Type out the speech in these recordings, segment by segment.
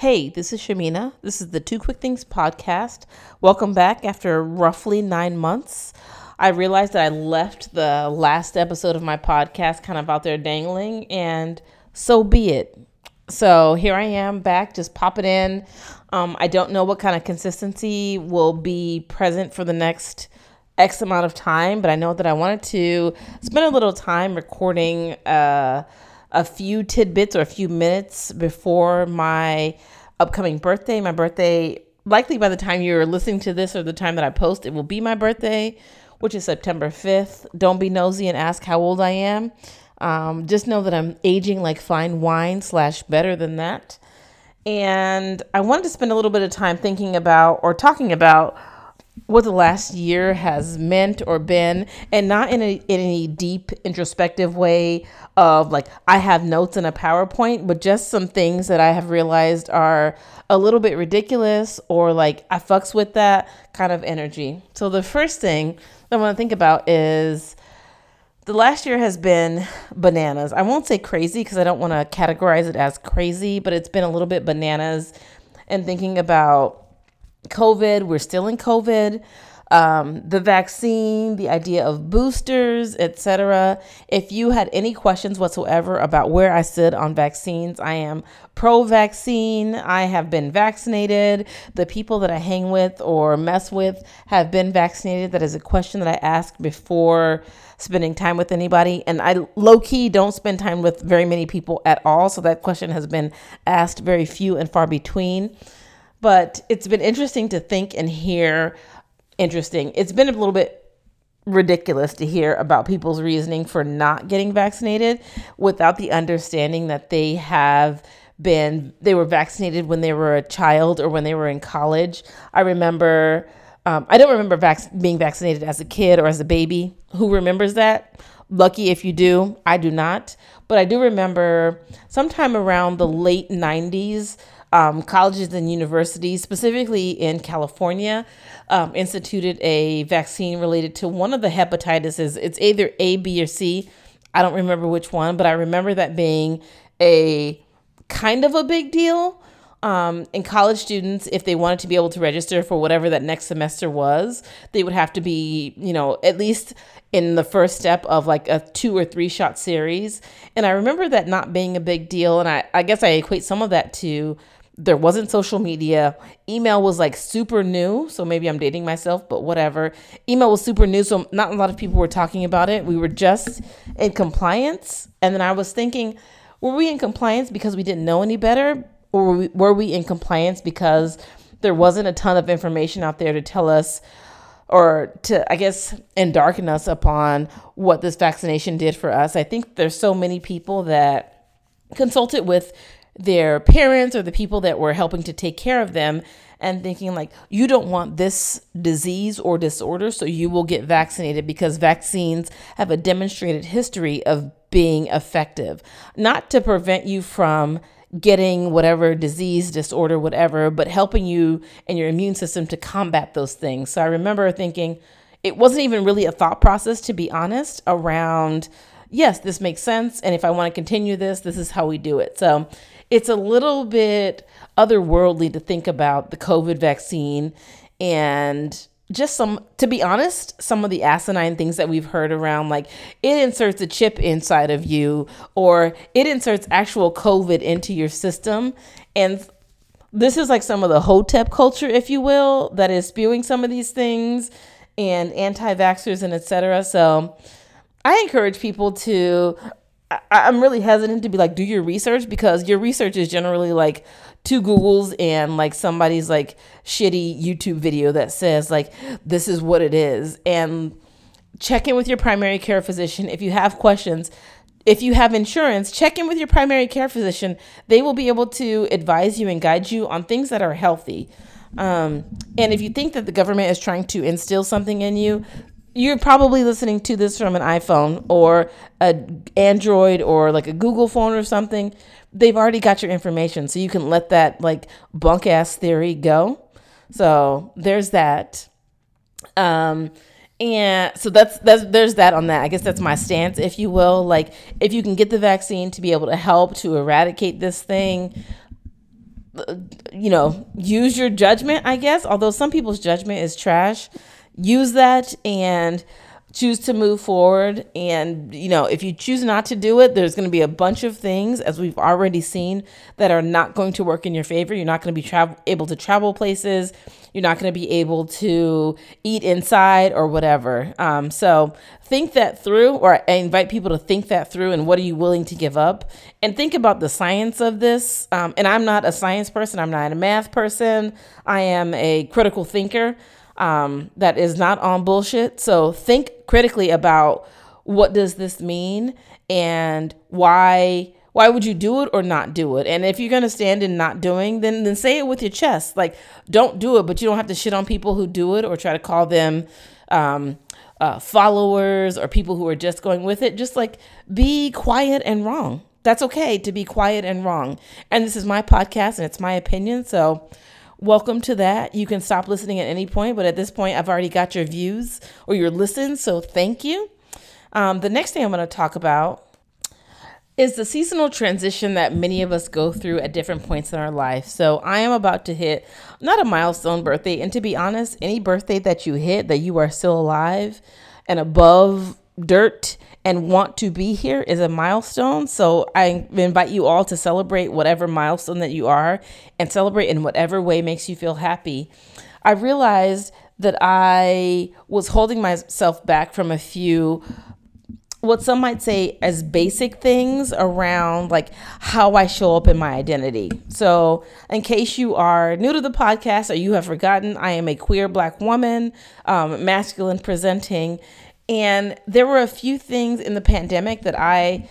Hey, this is Shamina. This is the Two Quick Things podcast. Welcome back after roughly nine months. I realized that I left the last episode of my podcast kind of out there dangling, and so be it. So here I am back, just pop it in. Um, I don't know what kind of consistency will be present for the next X amount of time, but I know that I wanted to spend a little time recording uh, a few tidbits or a few minutes before my upcoming birthday. My birthday, likely by the time you're listening to this or the time that I post, it will be my birthday, which is September 5th. Don't be nosy and ask how old I am. Um, just know that I'm aging like fine wine, slash, better than that. And I wanted to spend a little bit of time thinking about or talking about what the last year has meant or been and not in, a, in any deep introspective way of like i have notes in a powerpoint but just some things that i have realized are a little bit ridiculous or like i fucks with that kind of energy. So the first thing i want to think about is the last year has been bananas. I won't say crazy because i don't want to categorize it as crazy but it's been a little bit bananas and thinking about COVID, we're still in COVID. Um, the vaccine, the idea of boosters, etc. If you had any questions whatsoever about where I stood on vaccines, I am pro vaccine. I have been vaccinated. The people that I hang with or mess with have been vaccinated. That is a question that I ask before spending time with anybody. And I low key don't spend time with very many people at all. So that question has been asked very few and far between but it's been interesting to think and hear. Interesting. It's been a little bit ridiculous to hear about people's reasoning for not getting vaccinated without the understanding that they have been they were vaccinated when they were a child or when they were in college. I remember um, I don't remember vac- being vaccinated as a kid or as a baby. Who remembers that? Lucky if you do. I do not. But I do remember sometime around the late 90s, um, colleges and universities, specifically in California, um, instituted a vaccine related to one of the hepatitis. It's either A, B, or C. I don't remember which one, but I remember that being a kind of a big deal. Um, and college students, if they wanted to be able to register for whatever that next semester was, they would have to be, you know, at least in the first step of like a two or three shot series. And I remember that not being a big deal. And I, I guess I equate some of that to there wasn't social media. Email was like super new. So maybe I'm dating myself, but whatever. Email was super new. So not a lot of people were talking about it. We were just in compliance. And then I was thinking, were we in compliance because we didn't know any better? Or were we, were we in compliance because there wasn't a ton of information out there to tell us or to, I guess, endarken us upon what this vaccination did for us? I think there's so many people that consulted with their parents or the people that were helping to take care of them and thinking like you don't want this disease or disorder so you will get vaccinated because vaccines have a demonstrated history of being effective. Not to prevent you from getting whatever disease disorder whatever but helping you and your immune system to combat those things. So i remember thinking it wasn't even really a thought process to be honest around yes this makes sense and if i want to continue this this is how we do it. So it's a little bit otherworldly to think about the COVID vaccine and just some to be honest some of the asinine things that we've heard around like it inserts a chip inside of you or it inserts actual covid into your system and this is like some of the hotep culture if you will that is spewing some of these things and anti-vaxxers and etc so i encourage people to I, am really hesitant to be like, do your research because your research is generally like two Googles and like somebody's like shitty YouTube video that says like this is what it is. And check in with your primary care physician if you have questions. If you have insurance, check in with your primary care physician. They will be able to advise you and guide you on things that are healthy. Um, and if you think that the government is trying to instill something in you, you're probably listening to this from an iPhone or a Android or like a Google phone or something. They've already got your information, so you can let that like bunk ass theory go. So there's that. Um, and so that's that's there's that on that. I guess that's my stance, if you will. Like if you can get the vaccine to be able to help to eradicate this thing, you know, use your judgment, I guess. Although some people's judgment is trash, use that and choose to move forward. And, you know, if you choose not to do it, there's going to be a bunch of things, as we've already seen, that are not going to work in your favor. You're not going to be able to travel places. You're not going to be able to eat inside or whatever. Um, so think that through, or I invite people to think that through and what are you willing to give up? And think about the science of this. Um, and I'm not a science person, I'm not a math person, I am a critical thinker um, that is not on bullshit. So think critically about what does this mean and why why would you do it or not do it? And if you're gonna stand in not doing, then then say it with your chest. Like, don't do it, but you don't have to shit on people who do it or try to call them um, uh, followers or people who are just going with it. Just like be quiet and wrong. That's okay to be quiet and wrong. And this is my podcast and it's my opinion. So welcome to that. You can stop listening at any point, but at this point, I've already got your views or your listens, so thank you. Um, the next thing I'm going to talk about is the seasonal transition that many of us go through at different points in our life. So I am about to hit not a milestone birthday, and to be honest, any birthday that you hit that you are still alive and above dirt and want to be here is a milestone. So I invite you all to celebrate whatever milestone that you are and celebrate in whatever way makes you feel happy. I realized that I was holding myself back from a few what some might say as basic things around like how I show up in my identity. So, in case you are new to the podcast or you have forgotten, I am a queer black woman, um, masculine presenting, and there were a few things in the pandemic that I,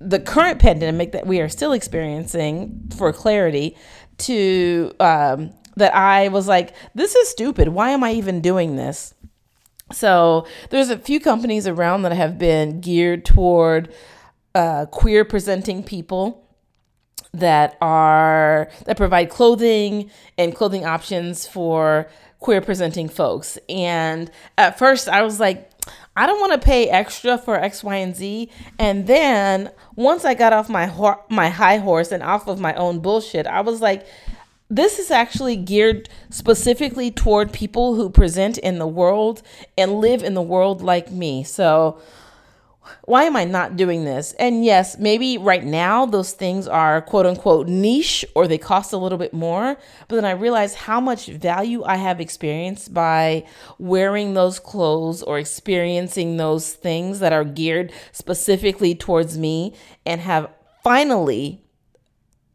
the current pandemic that we are still experiencing, for clarity, to um, that I was like, this is stupid. Why am I even doing this? So there's a few companies around that have been geared toward uh, queer presenting people that are that provide clothing and clothing options for queer presenting folks. And at first I was like, I don't want to pay extra for X, Y, and Z. And then once I got off my ho- my high horse and off of my own bullshit, I was like, this is actually geared specifically toward people who present in the world and live in the world like me. So why am I not doing this? And yes, maybe right now those things are quote unquote niche or they cost a little bit more. But then I realize how much value I have experienced by wearing those clothes or experiencing those things that are geared specifically towards me and have finally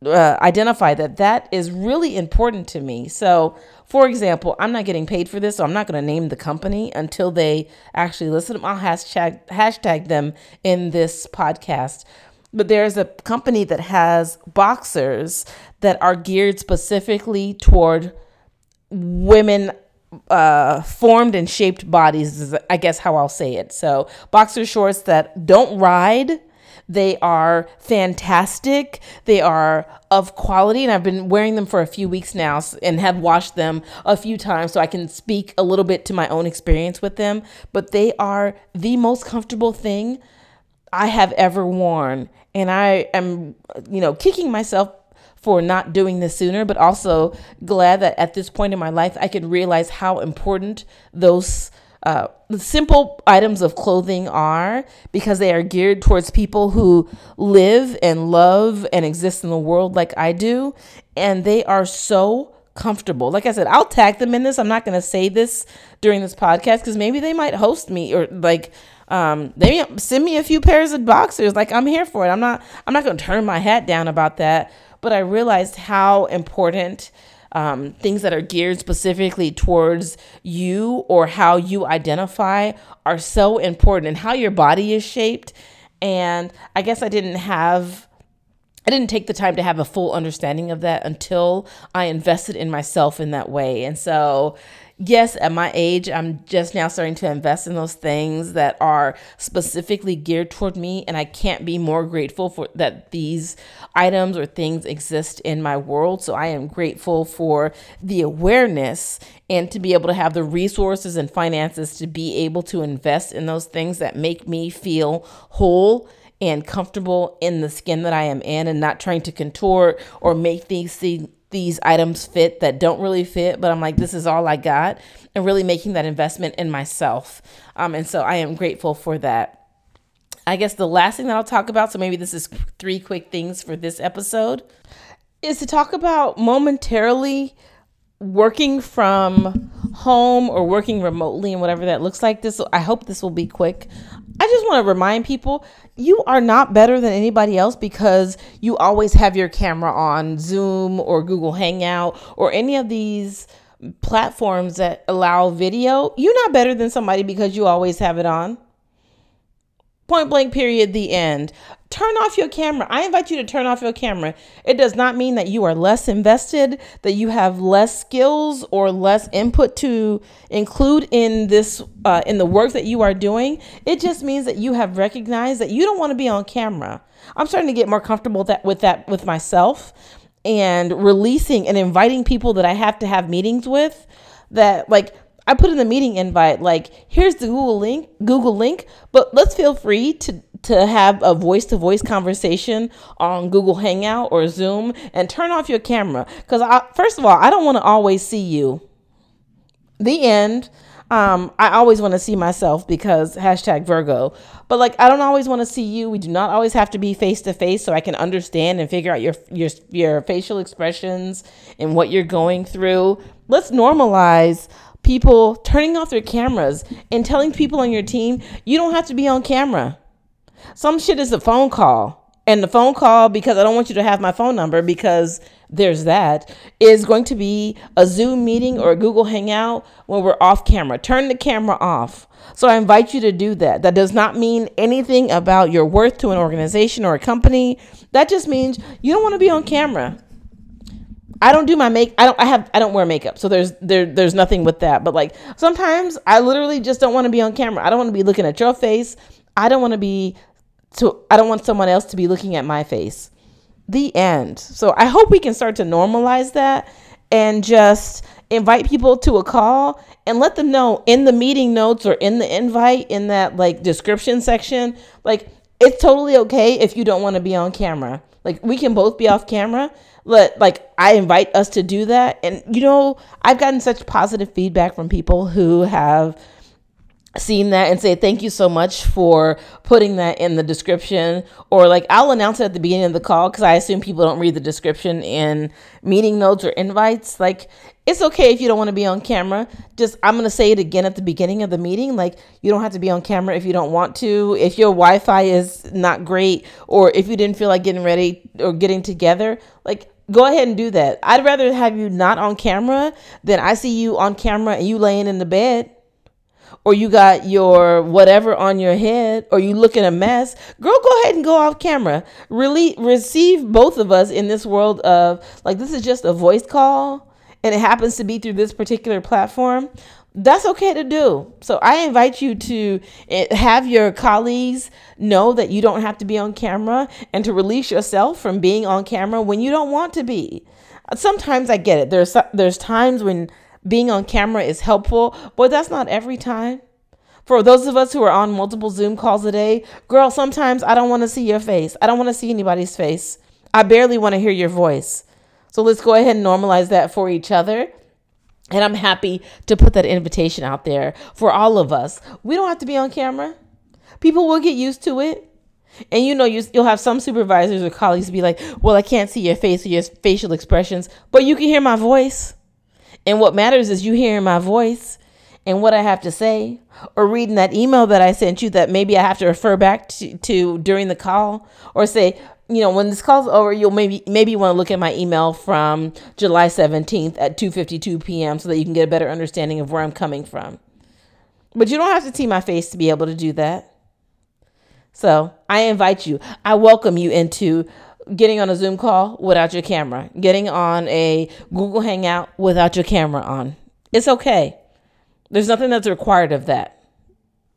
uh, identify that that is really important to me. So, for example, I'm not getting paid for this, so I'm not going to name the company until they actually listen. I'll hashtag hashtag them in this podcast. But there's a company that has boxers that are geared specifically toward women uh, formed and shaped bodies, is I guess how I'll say it. So, boxer shorts that don't ride they are fantastic. They are of quality, and I've been wearing them for a few weeks now and have washed them a few times so I can speak a little bit to my own experience with them. But they are the most comfortable thing I have ever worn. And I am, you know, kicking myself for not doing this sooner, but also glad that at this point in my life, I could realize how important those uh, simple items of clothing are because they are geared towards people who live and love and exist in the world like I do. And they are so comfortable. Like I said, I'll tag them in this. I'm not going to say this during this podcast because maybe they might host me or like um maybe send me a few pairs of boxers like i'm here for it i'm not i'm not going to turn my hat down about that but i realized how important um, things that are geared specifically towards you or how you identify are so important and how your body is shaped. And I guess I didn't have. I didn't take the time to have a full understanding of that until I invested in myself in that way. And so yes, at my age, I'm just now starting to invest in those things that are specifically geared toward me. And I can't be more grateful for that these items or things exist in my world. So I am grateful for the awareness and to be able to have the resources and finances to be able to invest in those things that make me feel whole and comfortable in the skin that I am in and not trying to contort or make these these items fit that don't really fit, but I'm like, this is all I got, and really making that investment in myself. Um, and so I am grateful for that. I guess the last thing that I'll talk about, so maybe this is three quick things for this episode, is to talk about momentarily working from home or working remotely and whatever that looks like this i hope this will be quick i just want to remind people you are not better than anybody else because you always have your camera on zoom or google hangout or any of these platforms that allow video. You're not better than somebody because you always have it on point blank period the end turn off your camera. I invite you to turn off your camera. It does not mean that you are less invested, that you have less skills or less input to include in this uh, in the work that you are doing. It just means that you have recognized that you don't want to be on camera. I'm starting to get more comfortable that with that with myself and releasing and inviting people that I have to have meetings with that like I put in the meeting invite like here's the Google link Google link but let's feel free to to have a voice to voice conversation on Google Hangout or Zoom and turn off your camera. Because, first of all, I don't want to always see you. The end. Um, I always want to see myself because hashtag Virgo. But like, I don't always want to see you. We do not always have to be face to face, so I can understand and figure out your your your facial expressions and what you're going through. Let's normalize people turning off their cameras and telling people on your team you don't have to be on camera. Some shit is a phone call. And the phone call, because I don't want you to have my phone number, because there's that, is going to be a Zoom meeting or a Google Hangout when we're off camera. Turn the camera off. So I invite you to do that. That does not mean anything about your worth to an organization or a company. That just means you don't want to be on camera. I don't do my make I don't I have I don't wear makeup. So there's there there's nothing with that. But like sometimes I literally just don't want to be on camera. I don't want to be looking at your face. I don't want to be to I don't want someone else to be looking at my face. The end. So I hope we can start to normalize that and just invite people to a call and let them know in the meeting notes or in the invite in that like description section like it's totally okay if you don't want to be on camera. Like we can both be off camera. Let like I invite us to do that. And you know, I've gotten such positive feedback from people who have seen that and say thank you so much for putting that in the description. Or like I'll announce it at the beginning of the call cuz I assume people don't read the description in meeting notes or invites. Like it's okay if you don't want to be on camera. Just I'm going to say it again at the beginning of the meeting. Like you don't have to be on camera if you don't want to. If your wi-fi is not great or if you didn't feel like getting ready or getting together like go ahead and do that I'd rather have you not on camera than I see you on camera and you laying in the bed or you got your whatever on your head or you looking a mess, girl, go ahead and go off camera. Really receive both of us in this world of like this is just a voice call and it happens to be through this particular platform. That's okay to do. So I invite you to eh, have your colleagues know that you don't have to be on camera and to release yourself from being on camera when you don't want to be. Sometimes I get it. There's there's times when being on camera is helpful, but that's not every time. For those of us who are on multiple Zoom calls a day, girl, sometimes I don't want to see your face. I don't want to see anybody's face. I barely want to hear your voice. So let's go ahead and normalize that for each other. And I'm happy to put that invitation out there for all of us. We don't have to be on camera. People will get used to it. And you know, you, will have some supervisors or colleagues be like, well, I can't see your face or your facial expressions, but you can hear my voice. And what matters is you hearing my voice and what I have to say, or reading that email that I sent you that maybe I have to refer back to, to during the call, or say, you know, when this call's over, you'll maybe maybe want to look at my email from July 17th at 2:52 p.m. so that you can get a better understanding of where I'm coming from. But you don't have to see my face to be able to do that. So I invite you, I welcome you into getting on a Zoom call without your camera, getting on a Google Hangout without your camera on. It's okay. There's nothing that's required of that.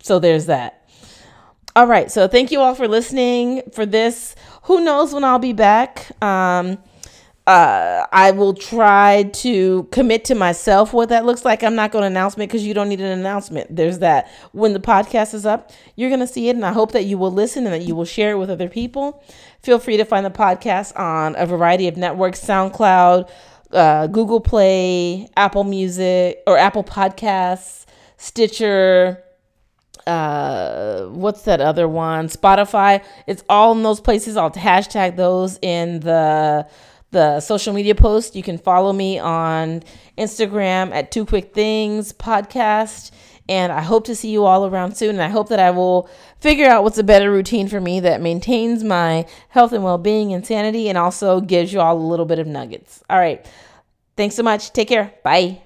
So there's that. All right. So thank you all for listening for this. Who knows when I'll be back? Um, uh, I will try to commit to myself what that looks like. I'm not going to announcement because you don't need an announcement. There's that. When the podcast is up, you're going to see it, and I hope that you will listen and that you will share it with other people. Feel free to find the podcast on a variety of networks: SoundCloud, uh, Google Play, Apple Music, or Apple Podcasts, Stitcher. Uh, what's that other one? Spotify. It's all in those places. I'll hashtag those in the the social media post. You can follow me on Instagram at Two Quick Things Podcast. And I hope to see you all around soon. And I hope that I will figure out what's a better routine for me that maintains my health and well being and sanity and also gives you all a little bit of nuggets. All right. Thanks so much. Take care. Bye.